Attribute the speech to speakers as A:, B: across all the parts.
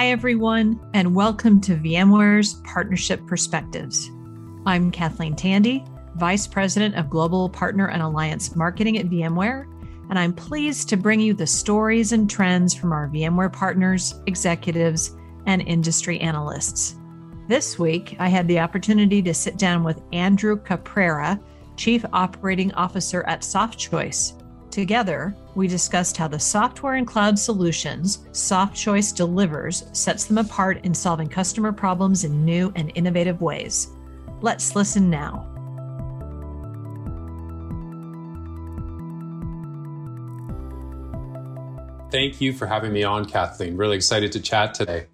A: Hi, everyone, and welcome to VMware's Partnership Perspectives. I'm Kathleen Tandy, Vice President of Global Partner and Alliance Marketing at VMware, and I'm pleased to bring you the stories and trends from our VMware partners, executives, and industry analysts. This week, I had the opportunity to sit down with Andrew Caprara, Chief Operating Officer at SoftChoice. Together, we discussed how the software and cloud solutions SoftChoice delivers sets them apart in solving customer problems in new and innovative ways. Let's listen now.
B: Thank you for having me on, Kathleen. Really excited to chat today.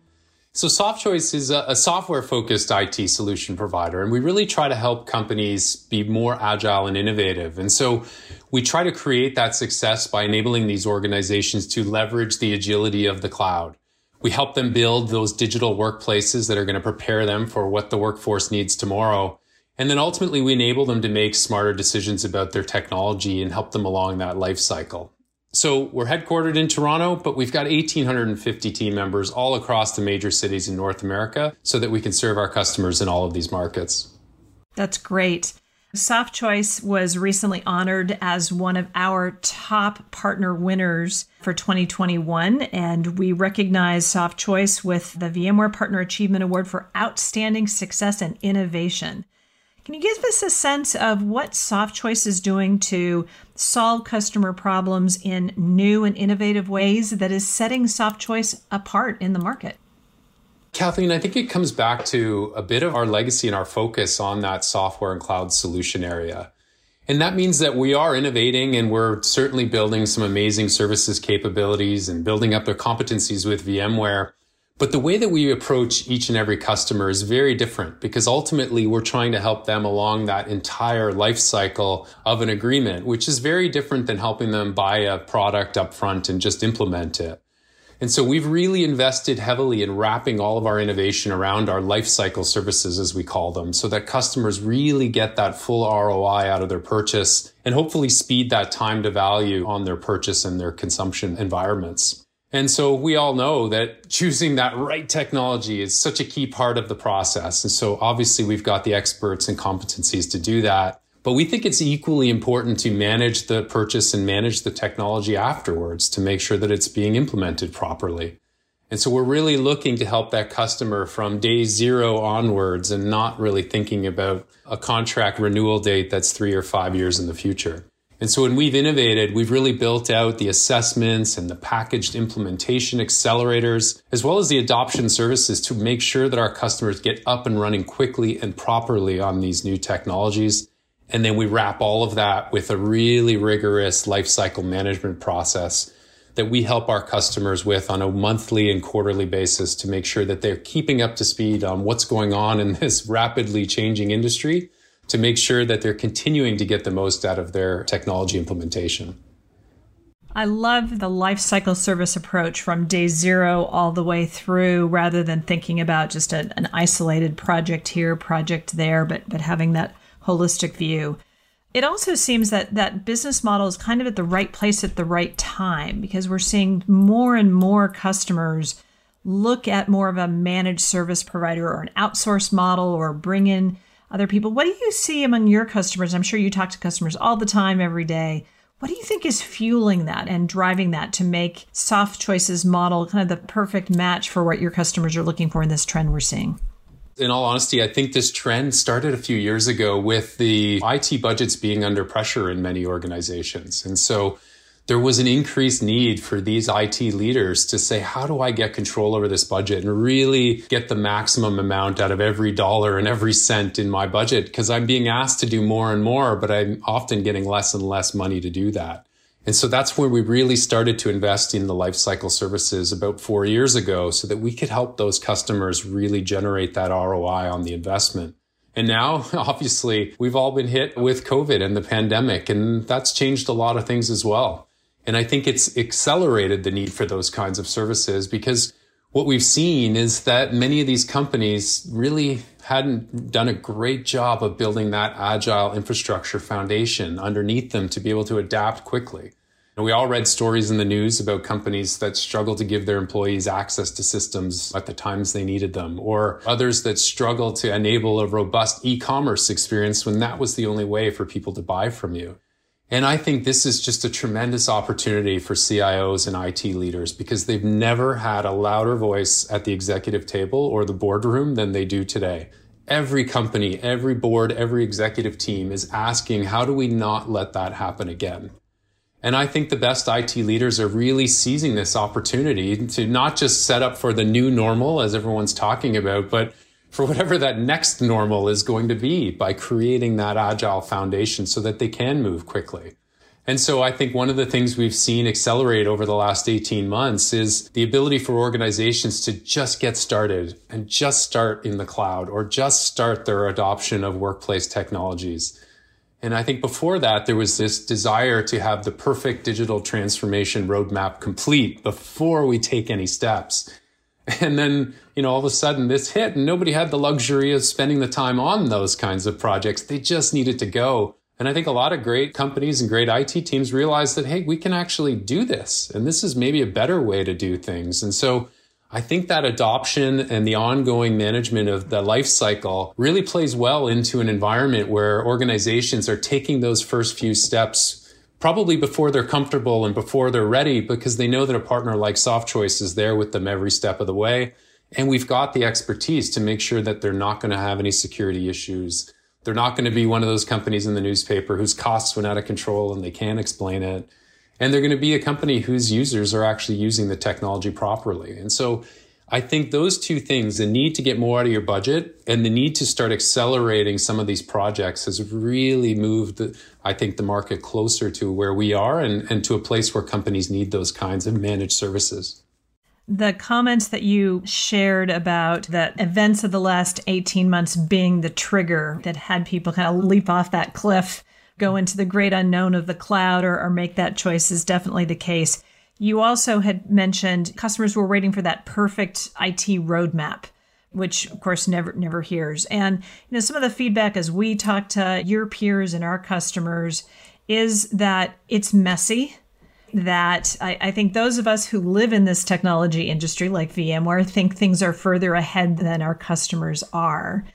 B: So SoftChoice is a, software focused IT solution provider, and we really try to help companies be more agile and innovative. And so we try to create that success by enabling these organizations to leverage the agility of the cloud. We help them build those digital workplaces that are going to prepare them for what the workforce needs tomorrow. And then ultimately we enable them to make smarter decisions about their technology and help them along that life cycle. So we're headquartered in Toronto, but we've got 1,850 team members all across the major cities in North America so that we can serve our customers in all of these markets.
A: That's great. SoftChoice was recently honored as one of our top partner winners for 2021, and we recognize SoftChoice with the VMware Partner Achievement Award for Outstanding Success and Innovation. Can you give us a sense of what SoftChoice is doing to solve customer problems in new and innovative ways that is setting SoftChoice apart in the market?
B: Kathleen, I think it comes back to a bit of our legacy and our focus on that software and cloud solution area. And that means that we are innovating and we're certainly building some amazing services capabilities and building up their competencies with VMware. But the way that we approach each and every customer is very different because ultimately we're trying to help them along that entire life cycle of an agreement, which is very different than helping them buy a product up front and just implement it. And so we've really invested heavily in wrapping all of our innovation around our life cycle services, as we call them, so that customers really get that full ROI out of their purchase and hopefully speed that time to value on their purchase and their consumption environments. And so we all know that choosing that right technology is such a key part of the process. And so obviously we've got the experts and competencies to do that. But we think it's equally important to manage the purchase and manage the technology afterwards to make sure that it's being implemented properly. And so we're really looking to help that customer from day zero onwards and not really thinking about a contract renewal date that's three or five years in the future. And so when we've innovated, we've really built out the assessments and the packaged implementation accelerators, as well as the adoption services to make sure that our customers get up and running quickly and properly on these new technologies. And then we wrap all of that with a really rigorous lifecycle management process that we help our customers with on a monthly and quarterly basis to make sure that they're keeping up to speed on what's going on in this rapidly changing industry to make sure that they're continuing to get the most out of their technology implementation.
A: I love the life cycle service approach from day zero all the way through rather than thinking about just a, an isolated project here, project there, but, but having that holistic view. It also seems that that business model is kind of at the right place at the right time because we're seeing more and more customers look at more of a managed service provider or an outsource model or bring in other people. What do you see among your customers? I'm sure you talk to customers all the time, every day. What do you think is fueling that and driving that to make Soft Choices model kind of the perfect match for what your customers are looking for in this trend we're seeing?
B: In all honesty, I think this trend started a few years ago with the IT budgets being under pressure in many organizations. And so there was an increased need for these IT leaders to say, how do I get control over this budget and really get the maximum amount out of every dollar and every cent in my budget? Because I'm being asked to do more and more, but I'm often getting less and less money to do that. And so that's where we really started to invest in the lifecycle services about four years ago so that we could help those customers really generate that ROI on the investment. And now, obviously, we've all been hit with COVID and the pandemic, and that's changed a lot of things as well. And I think it's accelerated the need for those kinds of services because what we've seen is that many of these companies really hadn't done a great job of building that agile infrastructure foundation underneath them to be able to adapt quickly. We all read stories in the news about companies that struggle to give their employees access to systems at the times they needed them, or others that struggle to enable a robust e-commerce experience when that was the only way for people to buy from you. And I think this is just a tremendous opportunity for CIOs and IT leaders because they've never had a louder voice at the executive table or the boardroom than they do today. Every company, every board, every executive team is asking, how do we not let that happen again? And I think the best IT leaders are really seizing this opportunity to not just set up for the new normal, as everyone's talking about, but for whatever that next normal is going to be by creating that agile foundation so that they can move quickly. And so I think one of the things we've seen accelerate over the last 18 months is the ability for organizations to just get started and just start in the cloud or just start their adoption of workplace technologies. And I think before that, there was this desire to have the perfect digital transformation roadmap complete before we take any steps. And then, you know, all of a sudden this hit and nobody had the luxury of spending the time on those kinds of projects. They just needed to go. And I think a lot of great companies and great IT teams realized that, hey, we can actually do this. And this is maybe a better way to do things. And so I think that adoption and the ongoing management of the life cycle really plays well into an environment where organizations are taking those first few steps probably before they're comfortable and before they're ready because they know that a partner like SoftChoice is there with them every step of the way. And we've got the expertise to make sure that they're not going to have any security issues. They're not going to be one of those companies in the newspaper whose costs went out of control and they can't explain it. And they're going to be a company whose users are actually using the technology properly. And so I think those two things, the need to get more out of your budget and the need to start accelerating some of these projects has really moved, I think, the market closer to where we are and, and to a place where companies need those kinds of managed services.
A: The comments that you shared about the events of the last 18 months being the trigger that had people kind of leap off that cliff go into the great unknown of the cloud or, or make that choice is definitely the case. You also had mentioned customers were waiting for that perfect IT roadmap, which of course never never hears. And you know, some of the feedback as we talk to your peers and our customers is that it's messy. That I, I think those of us who live in this technology industry, like VMware, think things are further ahead than our customers are.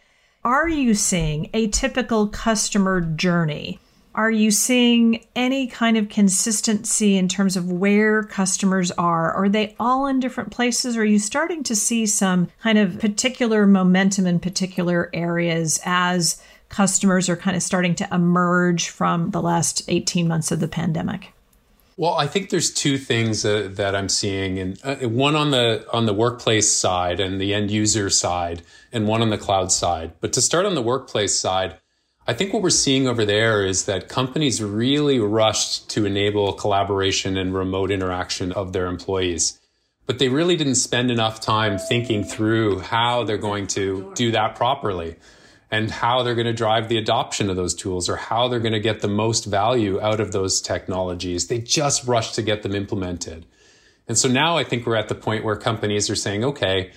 A: Are you seeing a typical customer journey? Are you seeing any kind of consistency in terms of where customers are? Are they all in different places? Are you starting to see some kind of particular momentum in particular areas as customers are kind of starting to emerge from the last 18 months of the pandemic?
B: Well, I think there's two things uh, that I'm seeing, and uh, one on the on the workplace side and the end user side, and one on the cloud side. But to start on the workplace side, I think what we're seeing over there is that companies really rushed to enable collaboration and remote interaction of their employees. But they really didn't spend enough time thinking through how they're going to do that properly and how they're going to drive the adoption of those tools or how they're going to get the most value out of those technologies. They just rushed to get them implemented. And so now I think we're at the point where companies are saying, okay,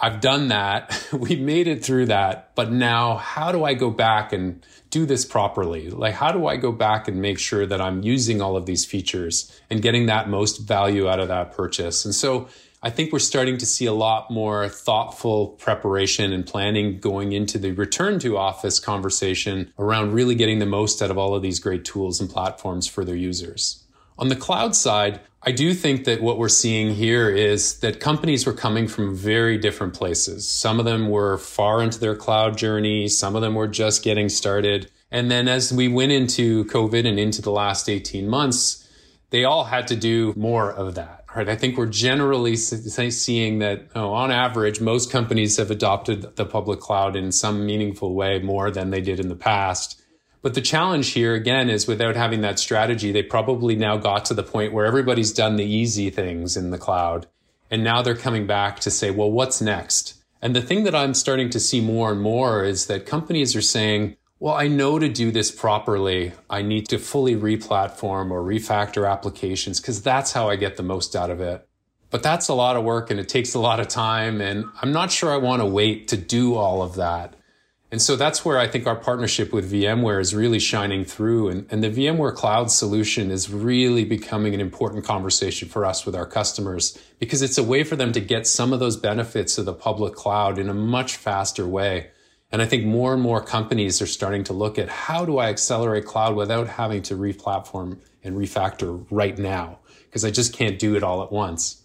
B: I've done that. we made it through that. But now how do I go back and do this properly? Like, how do I go back and make sure that I'm using all of these features and getting that most value out of that purchase? And so I think we're starting to see a lot more thoughtful preparation and planning going into the return to office conversation around really getting the most out of all of these great tools and platforms for their users. On the cloud side, I do think that what we're seeing here is that companies were coming from very different places. Some of them were far into their cloud journey, some of them were just getting started. And then as we went into COVID and into the last 18 months, they all had to do more of that. Right. I think we're generally seeing that oh, on average, most companies have adopted the public cloud in some meaningful way more than they did in the past. But the challenge here again is without having that strategy, they probably now got to the point where everybody's done the easy things in the cloud. And now they're coming back to say, well, what's next? And the thing that I'm starting to see more and more is that companies are saying, well, I know to do this properly, I need to fully replatform or refactor applications because that's how I get the most out of it. But that's a lot of work and it takes a lot of time. And I'm not sure I want to wait to do all of that. And so that's where I think our partnership with VMware is really shining through. And, and the VMware cloud solution is really becoming an important conversation for us with our customers because it's a way for them to get some of those benefits of the public cloud in a much faster way. And I think more and more companies are starting to look at how do I accelerate cloud without having to replatform and refactor right now? Because I just can't do it all at once.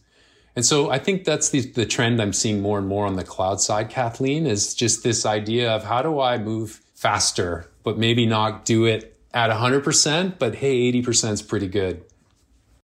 B: And so I think that's the, the trend I'm seeing more and more on the cloud side, Kathleen, is just this idea of how do I move faster, but maybe not do it at 100%, but hey, 80% is pretty good.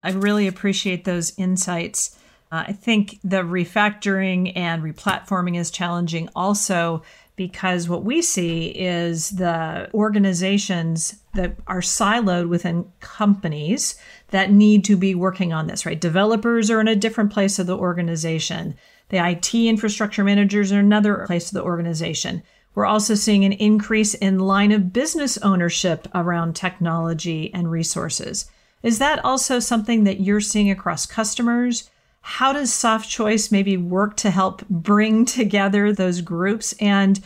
A: I really appreciate those insights. Uh, I think the refactoring and replatforming is challenging also because what we see is the organizations that are siloed within companies that need to be working on this, right? Developers are in a different place of the organization. The IT infrastructure managers are another place of the organization. We're also seeing an increase in line of business ownership around technology and resources. Is that also something that you're seeing across customers? How does soft choice maybe work to help bring together those groups and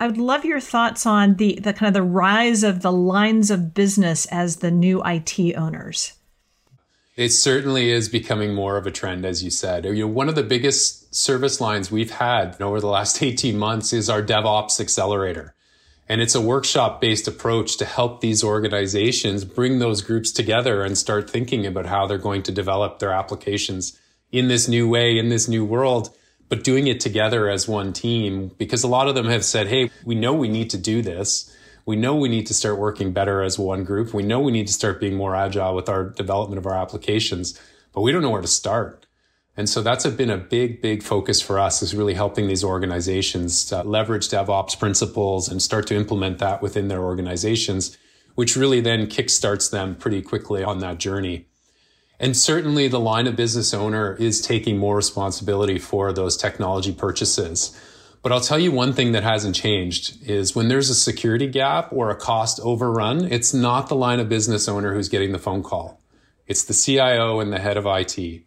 A: I would love your thoughts on the, the kind of the rise of the lines of business as the new IT owners.
B: It certainly is becoming more of a trend, as you said. You know, one of the biggest service lines we've had over the last 18 months is our DevOps Accelerator. And it's a workshop based approach to help these organizations bring those groups together and start thinking about how they're going to develop their applications in this new way, in this new world, but doing it together as one team because a lot of them have said, Hey, we know we need to do this. We know we need to start working better as one group. We know we need to start being more agile with our development of our applications, but we don't know where to start. And so that's been a big, big focus for us is really helping these organizations leverage DevOps principles and start to implement that within their organizations, which really then kickstarts them pretty quickly on that journey. And certainly the line of business owner is taking more responsibility for those technology purchases. But I'll tell you one thing that hasn't changed is when there's a security gap or a cost overrun, it's not the line of business owner who's getting the phone call. It's the CIO and the head of IT.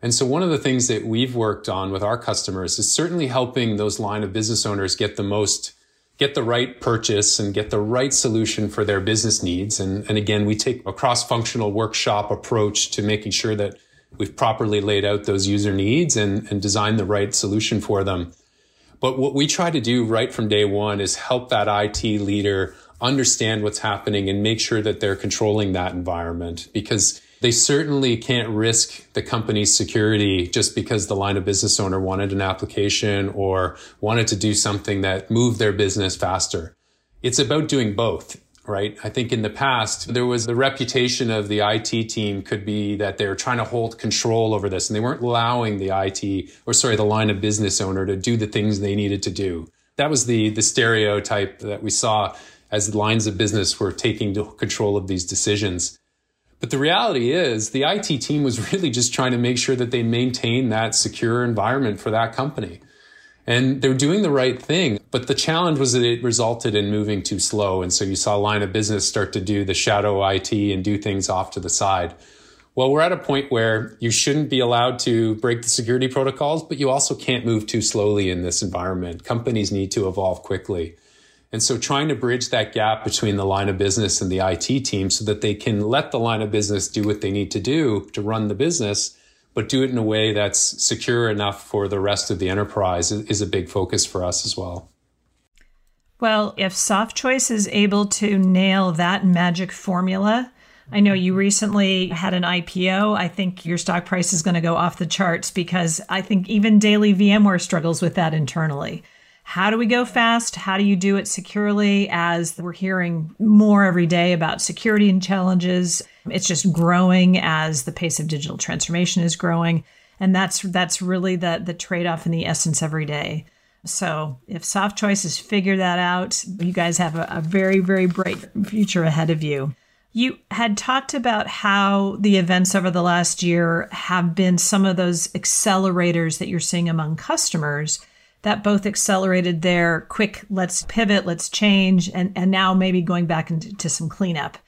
B: And so one of the things that we've worked on with our customers is certainly helping those line of business owners get the most get the right purchase and get the right solution for their business needs. And, and again, we take a cross functional workshop approach to making sure that we've properly laid out those user needs and, and designed the right solution for them. But what we try to do right from day one is help that IT leader understand what's happening and make sure that they're controlling that environment because they certainly can't risk the company's security just because the line of business owner wanted an application or wanted to do something that moved their business faster. It's about doing both, right? I think in the past, there was the reputation of the IT team could be that they're trying to hold control over this and they weren't allowing the IT or sorry, the line of business owner to do the things they needed to do. That was the, the stereotype that we saw as lines of business were taking control of these decisions. But the reality is the IT team was really just trying to make sure that they maintain that secure environment for that company. And they're doing the right thing. But the challenge was that it resulted in moving too slow. And so you saw a line of business start to do the shadow IT and do things off to the side. Well, we're at a point where you shouldn't be allowed to break the security protocols, but you also can't move too slowly in this environment. Companies need to evolve quickly. And so trying to bridge that gap between the line of business and the IT team so that they can let the line of business do what they need to do to run the business, but do it in a way that's secure enough for the rest of the enterprise is a big focus for us as well.
A: Well, if Softchoice is able to nail that magic formula, I know you recently had an IPO. I think your stock price is going to go off the charts because I think even daily VMware struggles with that internally. How do we go fast? How do you do it securely? As we're hearing more every day about security and challenges, it's just growing as the pace of digital transformation is growing. And that's that's really the the trade-off in the essence every day. So if Softchoice has figure that out, you guys have a, a very, very bright future ahead of you. You had talked about how the events over the last year have been some of those accelerators that you're seeing among customers that both accelerated their quick, let's pivot, let's change, and, and now maybe going back into some cleanup.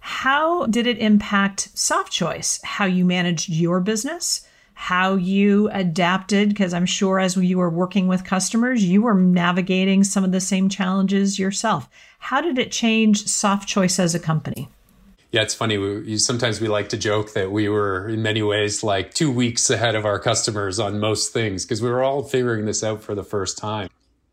A: How did it impact Softchoice, how you managed your business? how you adapted, because I'm sure as you were working with customers, you were navigating some of the same challenges yourself. How did it change Softchoice as a company?
B: Yeah, it's funny. We, sometimes we like to joke that we were, in many ways, like two weeks ahead of our customers on most things because we were all figuring this out for the first time.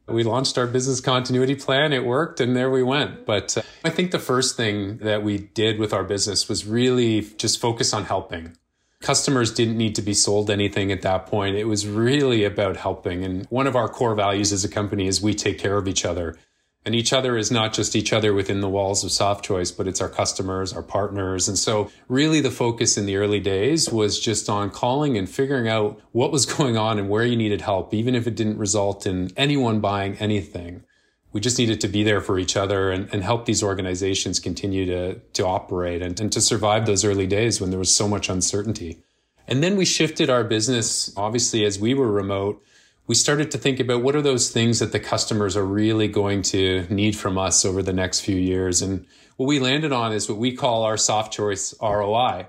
B: We launched our business continuity plan. It worked, and there we went. But uh, I think the first thing that we did with our business was really just focus on helping. Customers didn't need to be sold anything at that point. It was really about helping. And one of our core values as a company is we take care of each other. And each other is not just each other within the walls of Softchoice, but it's our customers, our partners. And so really the focus in the early days was just on calling and figuring out what was going on and where you needed help, even if it didn't result in anyone buying anything. We just needed to be there for each other and, and help these organizations continue to, to operate and, and to survive those early days when there was so much uncertainty. And then we shifted our business, obviously, as we were remote we started to think about what are those things that the customers are really going to need from us over the next few years. And what we landed on is what we call our soft choice ROI.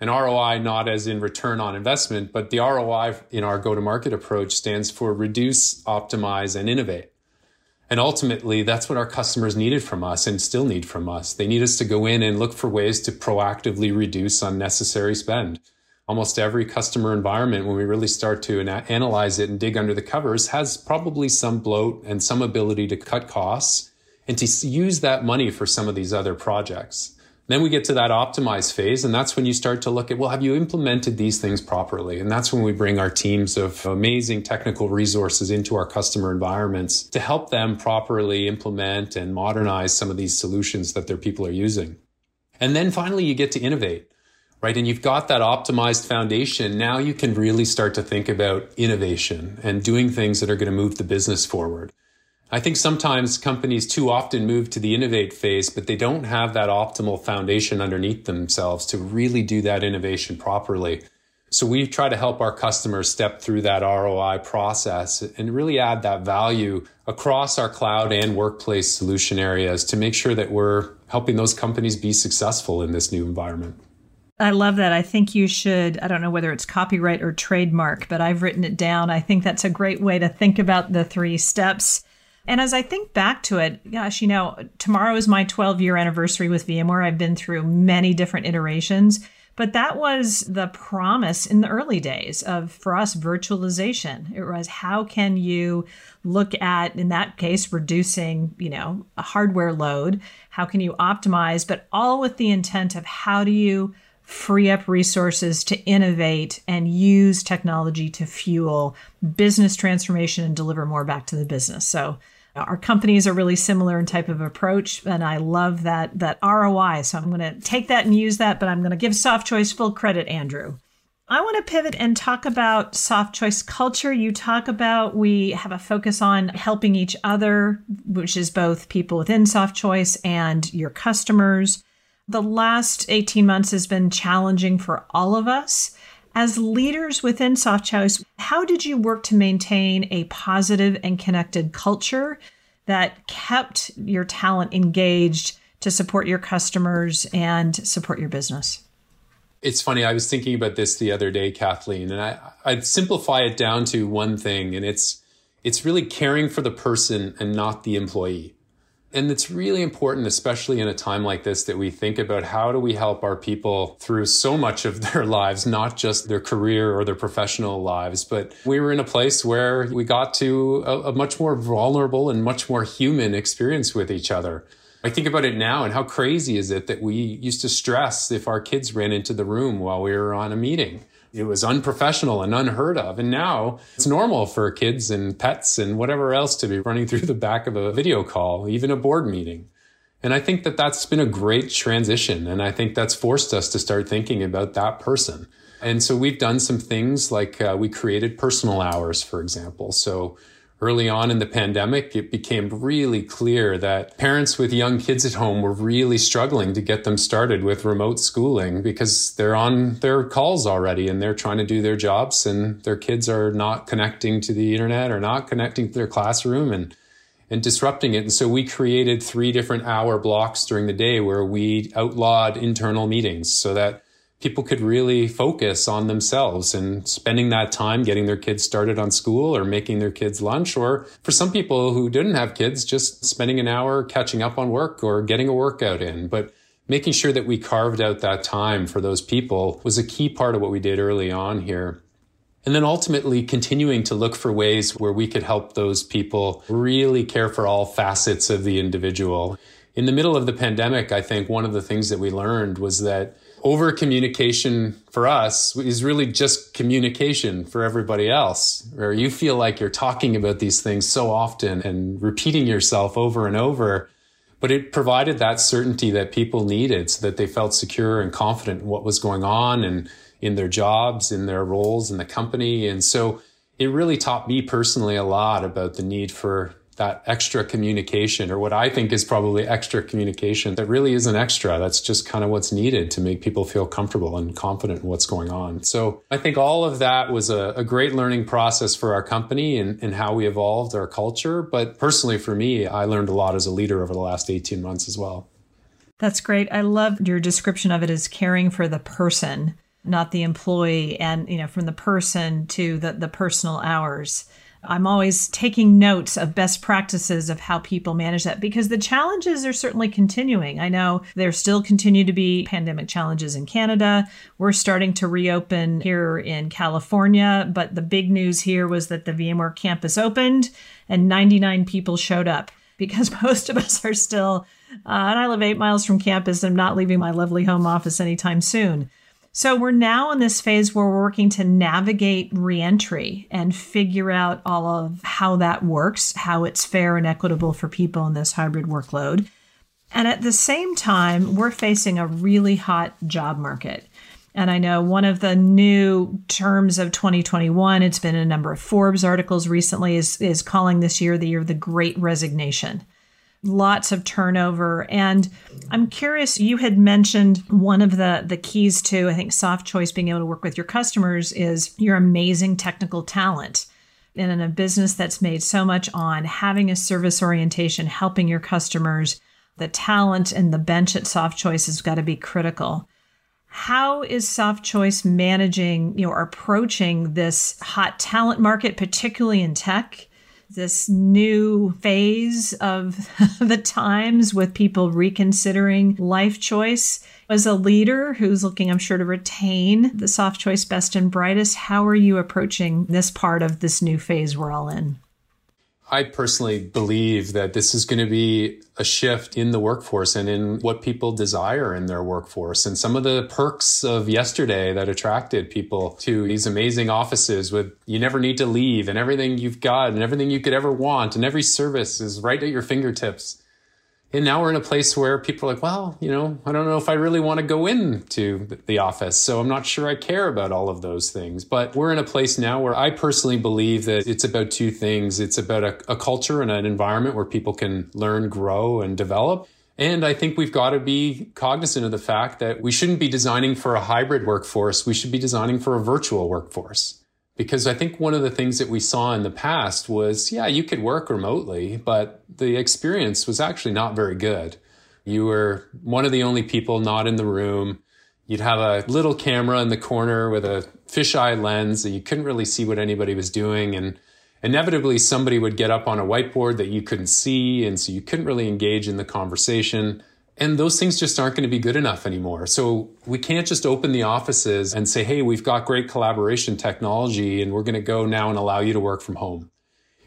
B: An ROI not as in return on investment, but the ROI in our go to market approach stands for reduce, optimize, and innovate. And ultimately, that's what our customers needed from us and still need from us. They need us to go in and look for ways to proactively reduce unnecessary spend almost every customer environment, when we really start to analyze it and dig under the covers, has probably some bloat and some ability to cut costs and to use that money for some of these other projects. Then we get to that optimize phase, and that's when you start to look at, well, have you implemented these things properly? And that's when we bring our teams of amazing technical resources into our customer environments to help them properly implement and modernize some of these solutions that their people are using. And then finally, you get to innovate right? And you've got that optimized foundation. Now you can really start to think about innovation and doing things that are going to move the business forward. I think sometimes companies too often move to the innovate phase, but they don't have that optimal foundation underneath themselves to really do that innovation properly. So we try to help our customers step through that ROI process and really add that value across our cloud and workplace solution areas to make sure that we're helping those companies be successful in this new environment.
A: I love that. I think you should, I don't know whether it's copyright or trademark, but I've written it down. I think that's a great way to think about the three steps. And as I think back to it, gosh, you know, tomorrow is my 12 year anniversary with VMware. I've been through many different iterations, but that was the promise in the early days of, for us, virtualization. It was how can you look at, in that case, reducing, you know, a hardware load? How can you optimize, but all with the intent of how do you free up resources to innovate and use technology to fuel business transformation and deliver more back to the business. So uh, our companies are really similar in type of approach and I love that that ROI. So I'm going to take that and use that, but I'm going to give Softchoice full credit, Andrew. I want to pivot and talk about Softchoice culture. You talk about we have a focus on helping each other, which is both people within Softchoice and your customers. The last 18 months has been challenging for all of us. As leaders within Softchoice, how did you work to maintain a positive and connected culture that kept your talent engaged to support your customers and support your business?
B: It's funny. I was thinking about this the other day, Kathleen, and I, I'd simplify it down to one thing, and it's it's really caring for the person and not the employee. And it's really important, especially in a time like this, that we think about how do we help our people through so much of their lives, not just their career or their professional lives. But we were in a place where we got to a, a much more vulnerable and much more human experience with each other. I think about it now and how crazy is it that we used to stress if our kids ran into the room while we were on a meeting it was unprofessional and unheard of. And now it's normal for kids and pets and whatever else to be running through the back of a video call, even a board meeting. And I think that that's been a great transition. And I think that's forced us to start thinking about that person. And so we've done some things like uh, we created personal hours, for example. So early on in the pandemic, it became really clear that parents with young kids at home were really struggling to get them started with remote schooling because they're on their calls already and they're trying to do their jobs and their kids are not connecting to the internet or not connecting to their classroom and and disrupting it. And so we created three different hour blocks during the day where we outlawed internal meetings so that people could really focus on themselves and spending that time getting their kids started on school or making their kids lunch. Or for some people who didn't have kids, just spending an hour catching up on work or getting a workout in. But making sure that we carved out that time for those people was a key part of what we did early on here. And then ultimately continuing to look for ways where we could help those people really care for all facets of the individual. In the middle of the pandemic, I think one of the things that we learned was that over communication for us is really just communication for everybody else, where you feel like you're talking about these things so often and repeating yourself over and over. But it provided that certainty that people needed so that they felt secure and confident in what was going on and in their jobs, in their roles in the company. And so it really taught me personally a lot about the need for that extra communication or what I think is probably extra communication that really isn't extra. That's just kind of what's needed to make people feel comfortable and confident in what's going on. So I think all of that was a, a great learning process for our company and, and how we evolved our culture. But personally, for me, I learned a lot as a leader over the last 18 months as well.
A: That's great. I love your description of it as caring for the person, not the employee, and you know, from the person to the, the personal hours I'm always taking notes of best practices of how people manage that because the challenges are certainly continuing. I know there still continue to be pandemic challenges in Canada. We're starting to reopen here in California, but the big news here was that the VMware campus opened and 99 people showed up because most of us are still, uh, and I live eight miles from campus. I'm not leaving my lovely home office anytime soon. So we're now in this phase where we're working to navigate reentry and figure out all of how that works, how it's fair and equitable for people in this hybrid workload. And at the same time, we're facing a really hot job market. And I know one of the new terms of 2021, it's been a number of Forbes articles recently, is, is calling this year the year of the great resignation lots of turnover. And I'm curious, you had mentioned one of the, the keys to, I think, Softchoice being able to work with your customers is your amazing technical talent. And in a business that's made so much on having a service orientation, helping your customers, the talent and the bench at Softchoice has got to be critical. How is Softchoice managing, you know, approaching this hot talent market, particularly in tech? This new phase of the times with people reconsidering life choice. As a leader who's looking, I'm sure, to retain the soft choice best and brightest, how are you approaching this part of this new phase we're all in?
B: I personally believe that this is going to be a shift in the workforce and in what people desire in their workforce. And some of the perks of yesterday that attracted people to these amazing offices with you never need to leave and everything you've got and everything you could ever want and every service is right at your fingertips and now we're in a place where people are like, well, you know, I don't know if I really want to go into the office. So I'm not sure I care about all of those things. But we're in a place now where I personally believe that it's about two things. It's about a, a culture and an environment where people can learn, grow, and develop. And I think we've got to be cognizant of the fact that we shouldn't be designing for a hybrid workforce. We should be designing for a virtual workforce because I think one of the things that we saw in the past was, yeah, you could work remotely, but the experience was actually not very good. You were one of the only people not in the room. You'd have a little camera in the corner with a fisheye lens and you couldn't really see what anybody was doing. And inevitably somebody would get up on a whiteboard that you couldn't see. And so you couldn't really engage in the conversation. And those things just aren't going to be good enough anymore. So we can't just open the offices and say, hey, we've got great collaboration technology and we're going to go now and allow you to work from home.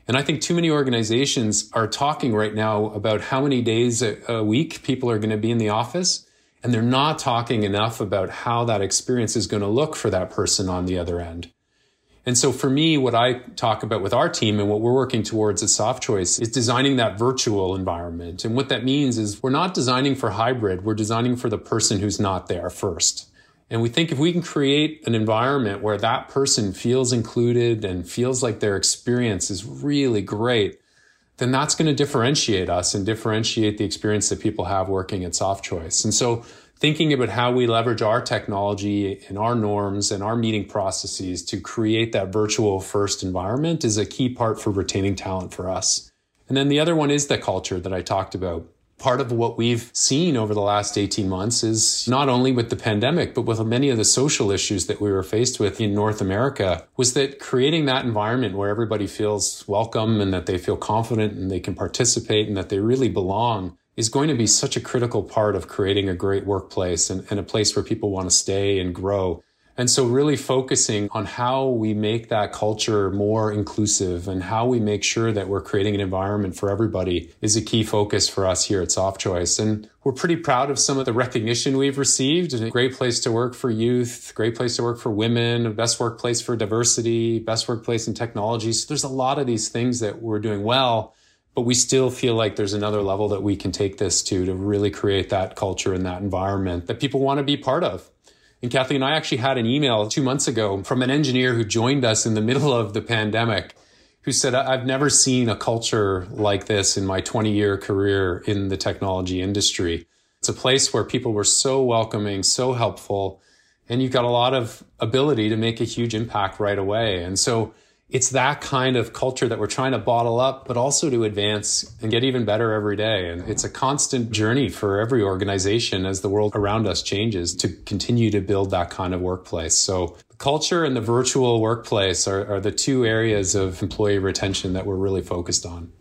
B: And I think too many organizations are talking right now about how many days a, a week people are going to be in the office. And they're not talking enough about how that experience is going to look for that person on the other end. And so for me, what I talk about with our team and what we're working towards at Softchoice is designing that virtual environment. And what that means is we're not designing for hybrid. We're designing for the person who's not there first. And we think if we can create an environment where that person feels included and feels like their experience is really great, then that's going to differentiate us and differentiate the experience that people have working at Softchoice. And so thinking about how we leverage our technology and our norms and our meeting processes to create that virtual first environment is a key part for retaining talent for us. And then the other one is the culture that I talked about. part of what we've seen over the last 18 months is not only with the pandemic, but with many of the social issues that we were faced with in North America, was that creating that environment where everybody feels welcome and that they feel confident and they can participate and that they really belong is going to be such a critical part of creating a great workplace and, and a place where people want to stay and grow. And so really focusing on how we make that culture more inclusive and how we make sure that we're creating an environment for everybody is a key focus for us here at SoftChoice. And we're pretty proud of some of the recognition we've received. A great place to work for youth, great place to work for women, best workplace for diversity, best workplace in technology. So there's a lot of these things that we're doing well but we still feel like there's another level that we can take this to to really create that culture and that environment that people want to be part of. And Kathleen, and I actually had an email two months ago from an engineer who joined us in the middle of the pandemic who said, I've never seen a culture like this in my 20 year career in the technology industry. It's a place where people were so welcoming, so helpful, and you've got a lot of ability to make a huge impact right away. And so it's that kind of culture that we're trying to bottle up, but also to advance and get even better every day. And it's a constant journey for every organization as the world around us changes to continue to build that kind of workplace. So culture and the virtual workplace are, are the two areas of employee retention that we're really focused on.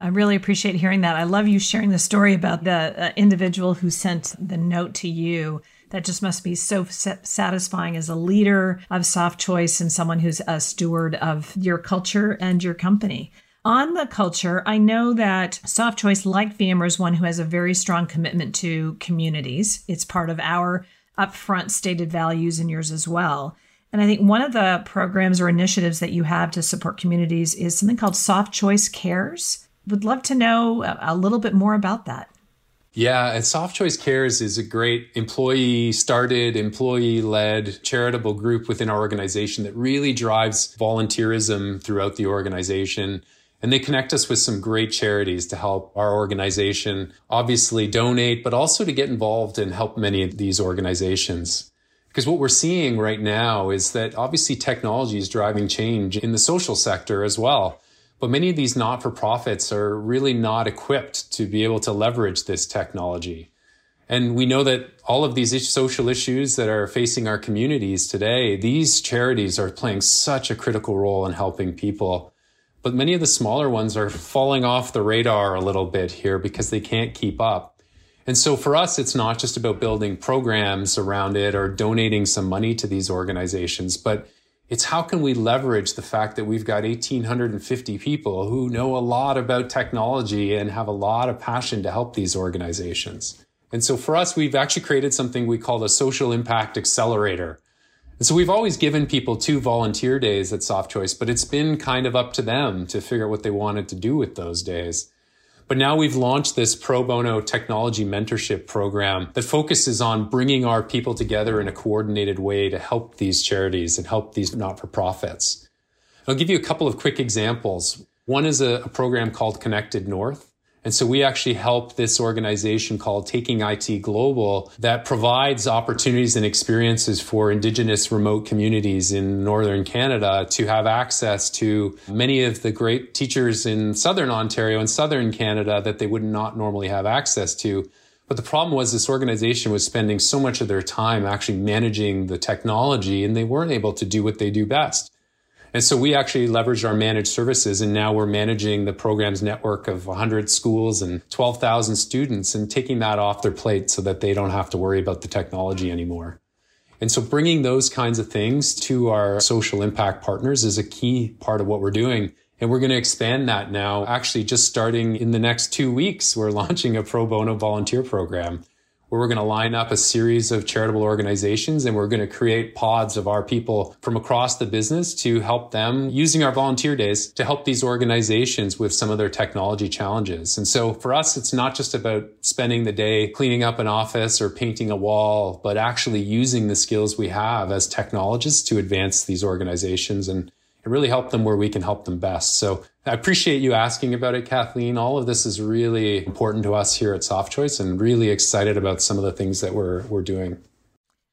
A: I really appreciate hearing that. I love you sharing the story about the uh, individual who sent the note to you that just must be so satisfying as a leader of SoftChoice and someone who's a steward of your culture and your company. On the culture, I know that SoftChoice, like VMware, is one who has a very strong commitment to communities. It's part of our upfront stated values and yours as well. And I think one of the programs or initiatives that you have to support communities is something called SoftChoice Cares. Would love to know a little bit more about that.
B: Yeah, and SoftChoice Cares is a great employee started, employee led charitable group within our organization that really drives volunteerism throughout the organization. And they connect us with some great charities to help our organization obviously donate, but also to get involved and help many of these organizations. Because what we're seeing right now is that obviously technology is driving change in the social sector as well. But many of these not for profits are really not equipped to be able to leverage this technology. And we know that all of these social issues that are facing our communities today, these charities are playing such a critical role in helping people. But many of the smaller ones are falling off the radar a little bit here because they can't keep up. And so for us, it's not just about building programs around it or donating some money to these organizations, but it's how can we leverage the fact that we've got 1,850 people who know a lot about technology and have a lot of passion to help these organizations. And so for us, we've actually created something we call a social impact accelerator. And so we've always given people two volunteer days at SoftChoice, but it's been kind of up to them to figure out what they wanted to do with those days. But now we've launched this pro bono technology mentorship program that focuses on bringing our people together in a coordinated way to help these charities and help these not for profits. I'll give you a couple of quick examples. One is a, a program called Connected North. And so we actually help this organization called Taking IT Global that provides opportunities and experiences for Indigenous remote communities in Northern Canada to have access to many of the great teachers in Southern Ontario and Southern Canada that they would not normally have access to. But the problem was this organization was spending so much of their time actually managing the technology and they weren't able to do what they do best. And so we actually leveraged our managed services and now we're managing the program's network of 100 schools and 12,000 students and taking that off their plate so that they don't have to worry about the technology anymore. And so bringing those kinds of things to our social impact partners is a key part of what we're doing. And we're going to expand that now. Actually, just starting in the next two weeks, we're launching a pro bono volunteer program where we're going to line up a series of charitable organizations and we're going to create pods of our people from across the business to help them using our volunteer days to help these organizations with some of their technology challenges. And so for us, it's not just about spending the day cleaning up an office or painting a wall, but actually using the skills we have as technologists to advance these organizations and really help them where we can help them best. So I appreciate you asking about it, Kathleen. All of this is really important to us here at SoftChoice and really excited about some of the things that we're, we're doing.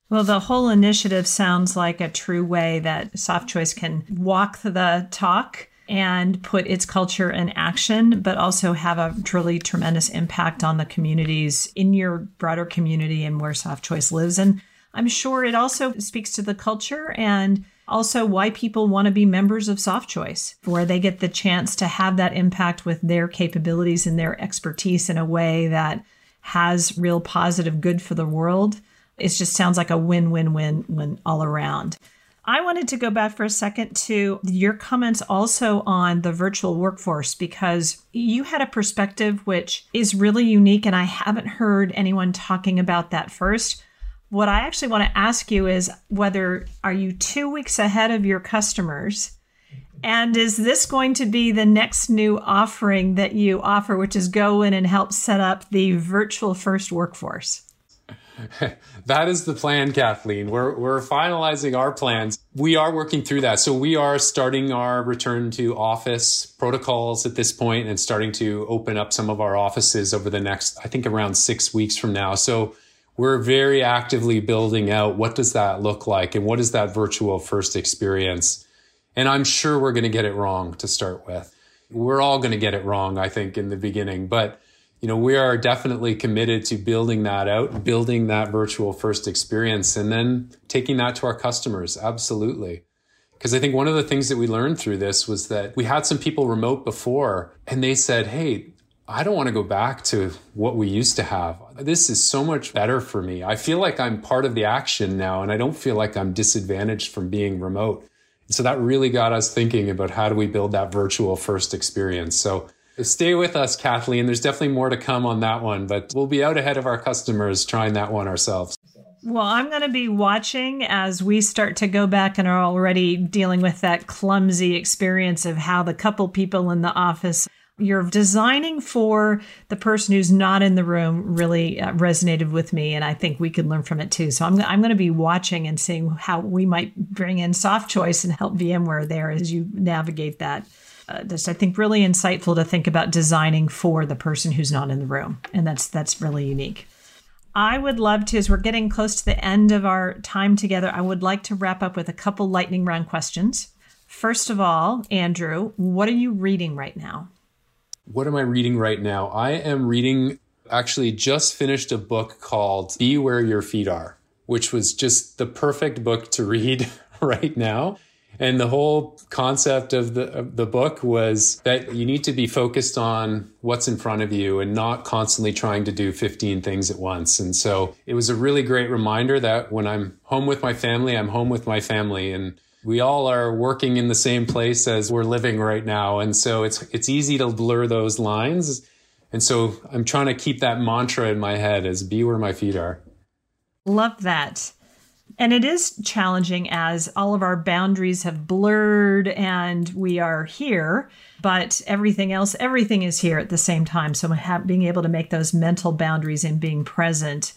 A: Well, the whole initiative sounds like a true way that SoftChoice can walk the talk and put its culture in action, but also have a truly tremendous impact on the communities in your broader community and where Soft Choice lives. And I'm sure it also speaks to the culture and also why people want to be members of Soft Choice, where they get the chance to have that impact with their capabilities and their expertise in a way that has real positive good for the world. It just sounds like a win win win win all around. I wanted to go back for a second to your comments also on the virtual workforce because you had a perspective which is really unique, and I haven't heard anyone talking about that first. What I actually want to ask you is whether are you 2 weeks ahead of your customers? And is this going to be the next new offering that you offer, which is go in and help set up the virtual first workforce?
B: that is the plan, Kathleen. We're, we're finalizing our plans. We are working through that. So we are starting our return to office protocols at this point and starting to open up some of our offices over the next, I think around six weeks from now. So we're very actively building out what does that look like and what is that virtual first experience. And I'm sure we're going to get it wrong to start with. We're all going to get it wrong, I think, in the beginning, but you know, we are definitely committed to building that out, building that virtual first experience, and then taking that to our customers. Absolutely. Because I think one of the things that we learned through this was that we had some people remote before and they said, Hey, I don't want to go back to what we used to have. This is so much better for me. I feel like I'm part of the action now and I don't feel like I'm disadvantaged from being remote. so that really got us thinking about how do we build that virtual first experience. So Stay with us, Kathleen. There's definitely more to come on that one, but we'll be out ahead of our customers trying that one ourselves.
A: Well, I'm going to be watching as we start to go back and are already dealing with that clumsy experience of how the couple people in the office you're designing for the person who's not in the room really uh, resonated with me and i think we could learn from it too so i'm, I'm going to be watching and seeing how we might bring in Softchoice and help vmware there as you navigate that uh, just I think really insightful to think about designing for the person who's not in the room, and that's that's really unique. I would love to, as we're getting close to the end of our time together, I would like to wrap up with a couple lightning round questions. First of all, Andrew, what are you reading right now?
B: What am I reading right now? I am reading, actually, just finished a book called Be Where Your Feet Are, which was just the perfect book to read right now. And the whole concept of the, of the book was that you need to be focused on what's in front of you and not constantly trying to do 15 things at once. And so it was a really great reminder that when I'm home with my family, I'm home with my family. And we all are working in the same place as we're living right now. And so it's, it's easy to blur those lines. And so I'm trying to keep that mantra in my head as be where my feet are.
A: Love that. And it is challenging as all of our boundaries have blurred and we are here, but everything else, everything is here at the same time. So being able to make those mental boundaries and being present,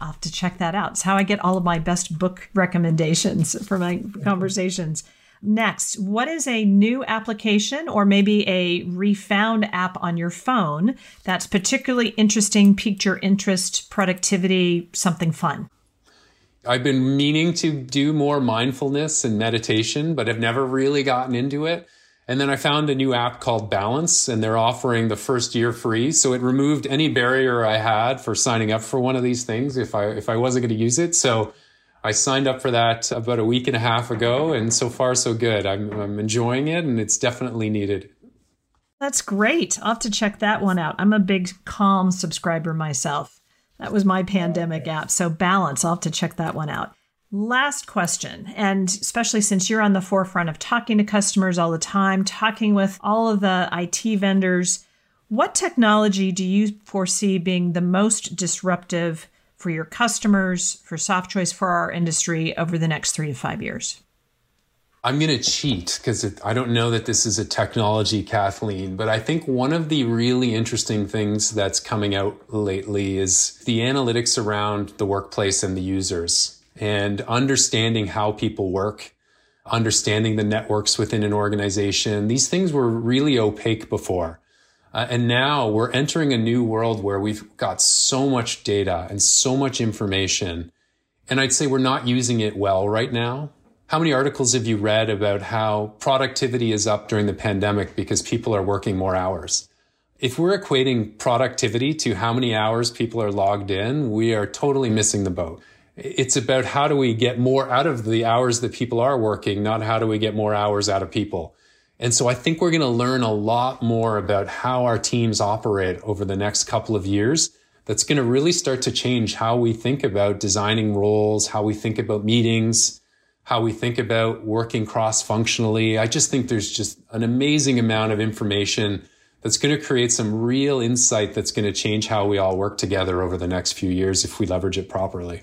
A: I'll have to check that out. It's how I get all of my best book recommendations for my conversations. Next, what is a new application or maybe a refound app on your phone that's particularly interesting, piqued your interest, productivity, something fun?
B: I've been meaning to do more mindfulness and meditation, but have never really gotten into it. And then I found a new app called Balance, and they're offering the first year free. So it removed any barrier I had for signing up for one of these things if I if I wasn't going to use it. So I signed up for that about a week and a half ago, and so far so good. I'm, I'm enjoying it, and it's definitely needed.
A: That's great. I'll have to check that one out. I'm a big Calm subscriber myself. That was my pandemic app. So balance. I'll have to check that one out. Last question, and especially since you're on the forefront of talking to customers all the time, talking with all of the IT vendors, what technology do you foresee being the most disruptive for your customers, for Softchoice, for our industry over the next three to five years?
B: I'm going to cheat because I don't know that this is a technology, Kathleen, but I think one of the really interesting things that's coming out lately is the analytics around the workplace and the users and understanding how people work, understanding the networks within an organization. These things were really opaque before. Uh, and now we're entering a new world where we've got so much data and so much information. And I'd say we're not using it well right now how many articles have you read about how productivity is up during the pandemic because people are working more hours? If we're equating productivity to how many hours people are logged in, we are totally missing the boat. It's about how do we get more out of the hours that people are working, not how do we get more hours out of people. And so I think we're going to learn a lot more about how our teams operate over the next couple of years. That's going to really start to change how we think about designing roles, how we think about meetings, how we think about working cross functionally. I just think there's just an amazing amount of information that's going to create some real insight that's going to change how we all work together over the next few years if we leverage it properly.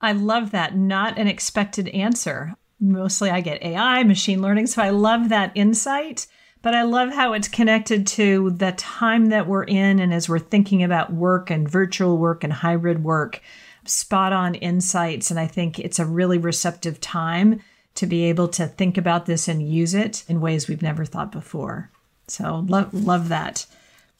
A: I love that. Not an expected answer. Mostly I get AI, machine learning. So I love that insight. But I love how it's connected to the time that we're in and as we're thinking about work and virtual work and hybrid work spot on insights. And I think it's a really receptive time to be able to think about this and use it in ways we've never thought before. So love, love that.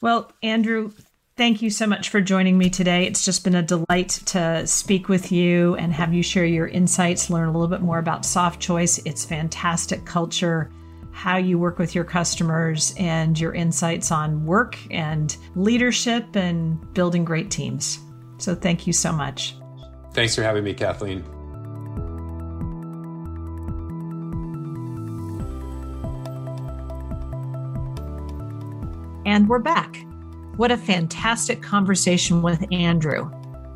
A: Well, Andrew, thank you so much for joining me today. It's just been a delight to speak with you and have you share your insights, learn a little bit more about Softchoice, its fantastic culture, how you work with your customers, and your insights on work and leadership and building great teams. So thank you so much.
B: Thanks for having me, Kathleen.
A: And we're back. What a fantastic conversation with Andrew.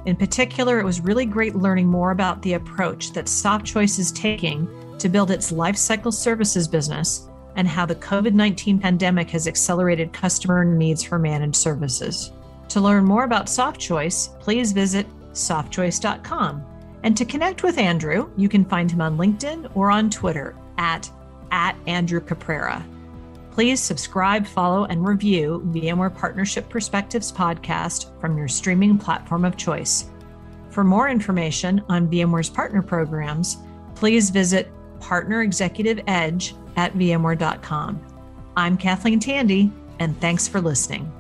A: In particular, it was really great learning more about the approach that Softchoice is taking to build its lifecycle services business and how the COVID 19 pandemic has accelerated customer needs for managed services. To learn more about Softchoice, please visit softchoice.com. And to connect with Andrew, you can find him on LinkedIn or on Twitter at, at Andrew Caprara. Please subscribe, follow, and review VMware Partnership Perspectives podcast from your streaming platform of choice. For more information on VMware's partner programs, please visit Partner Executive Edge at VMware.com. I'm Kathleen Tandy, and thanks for listening.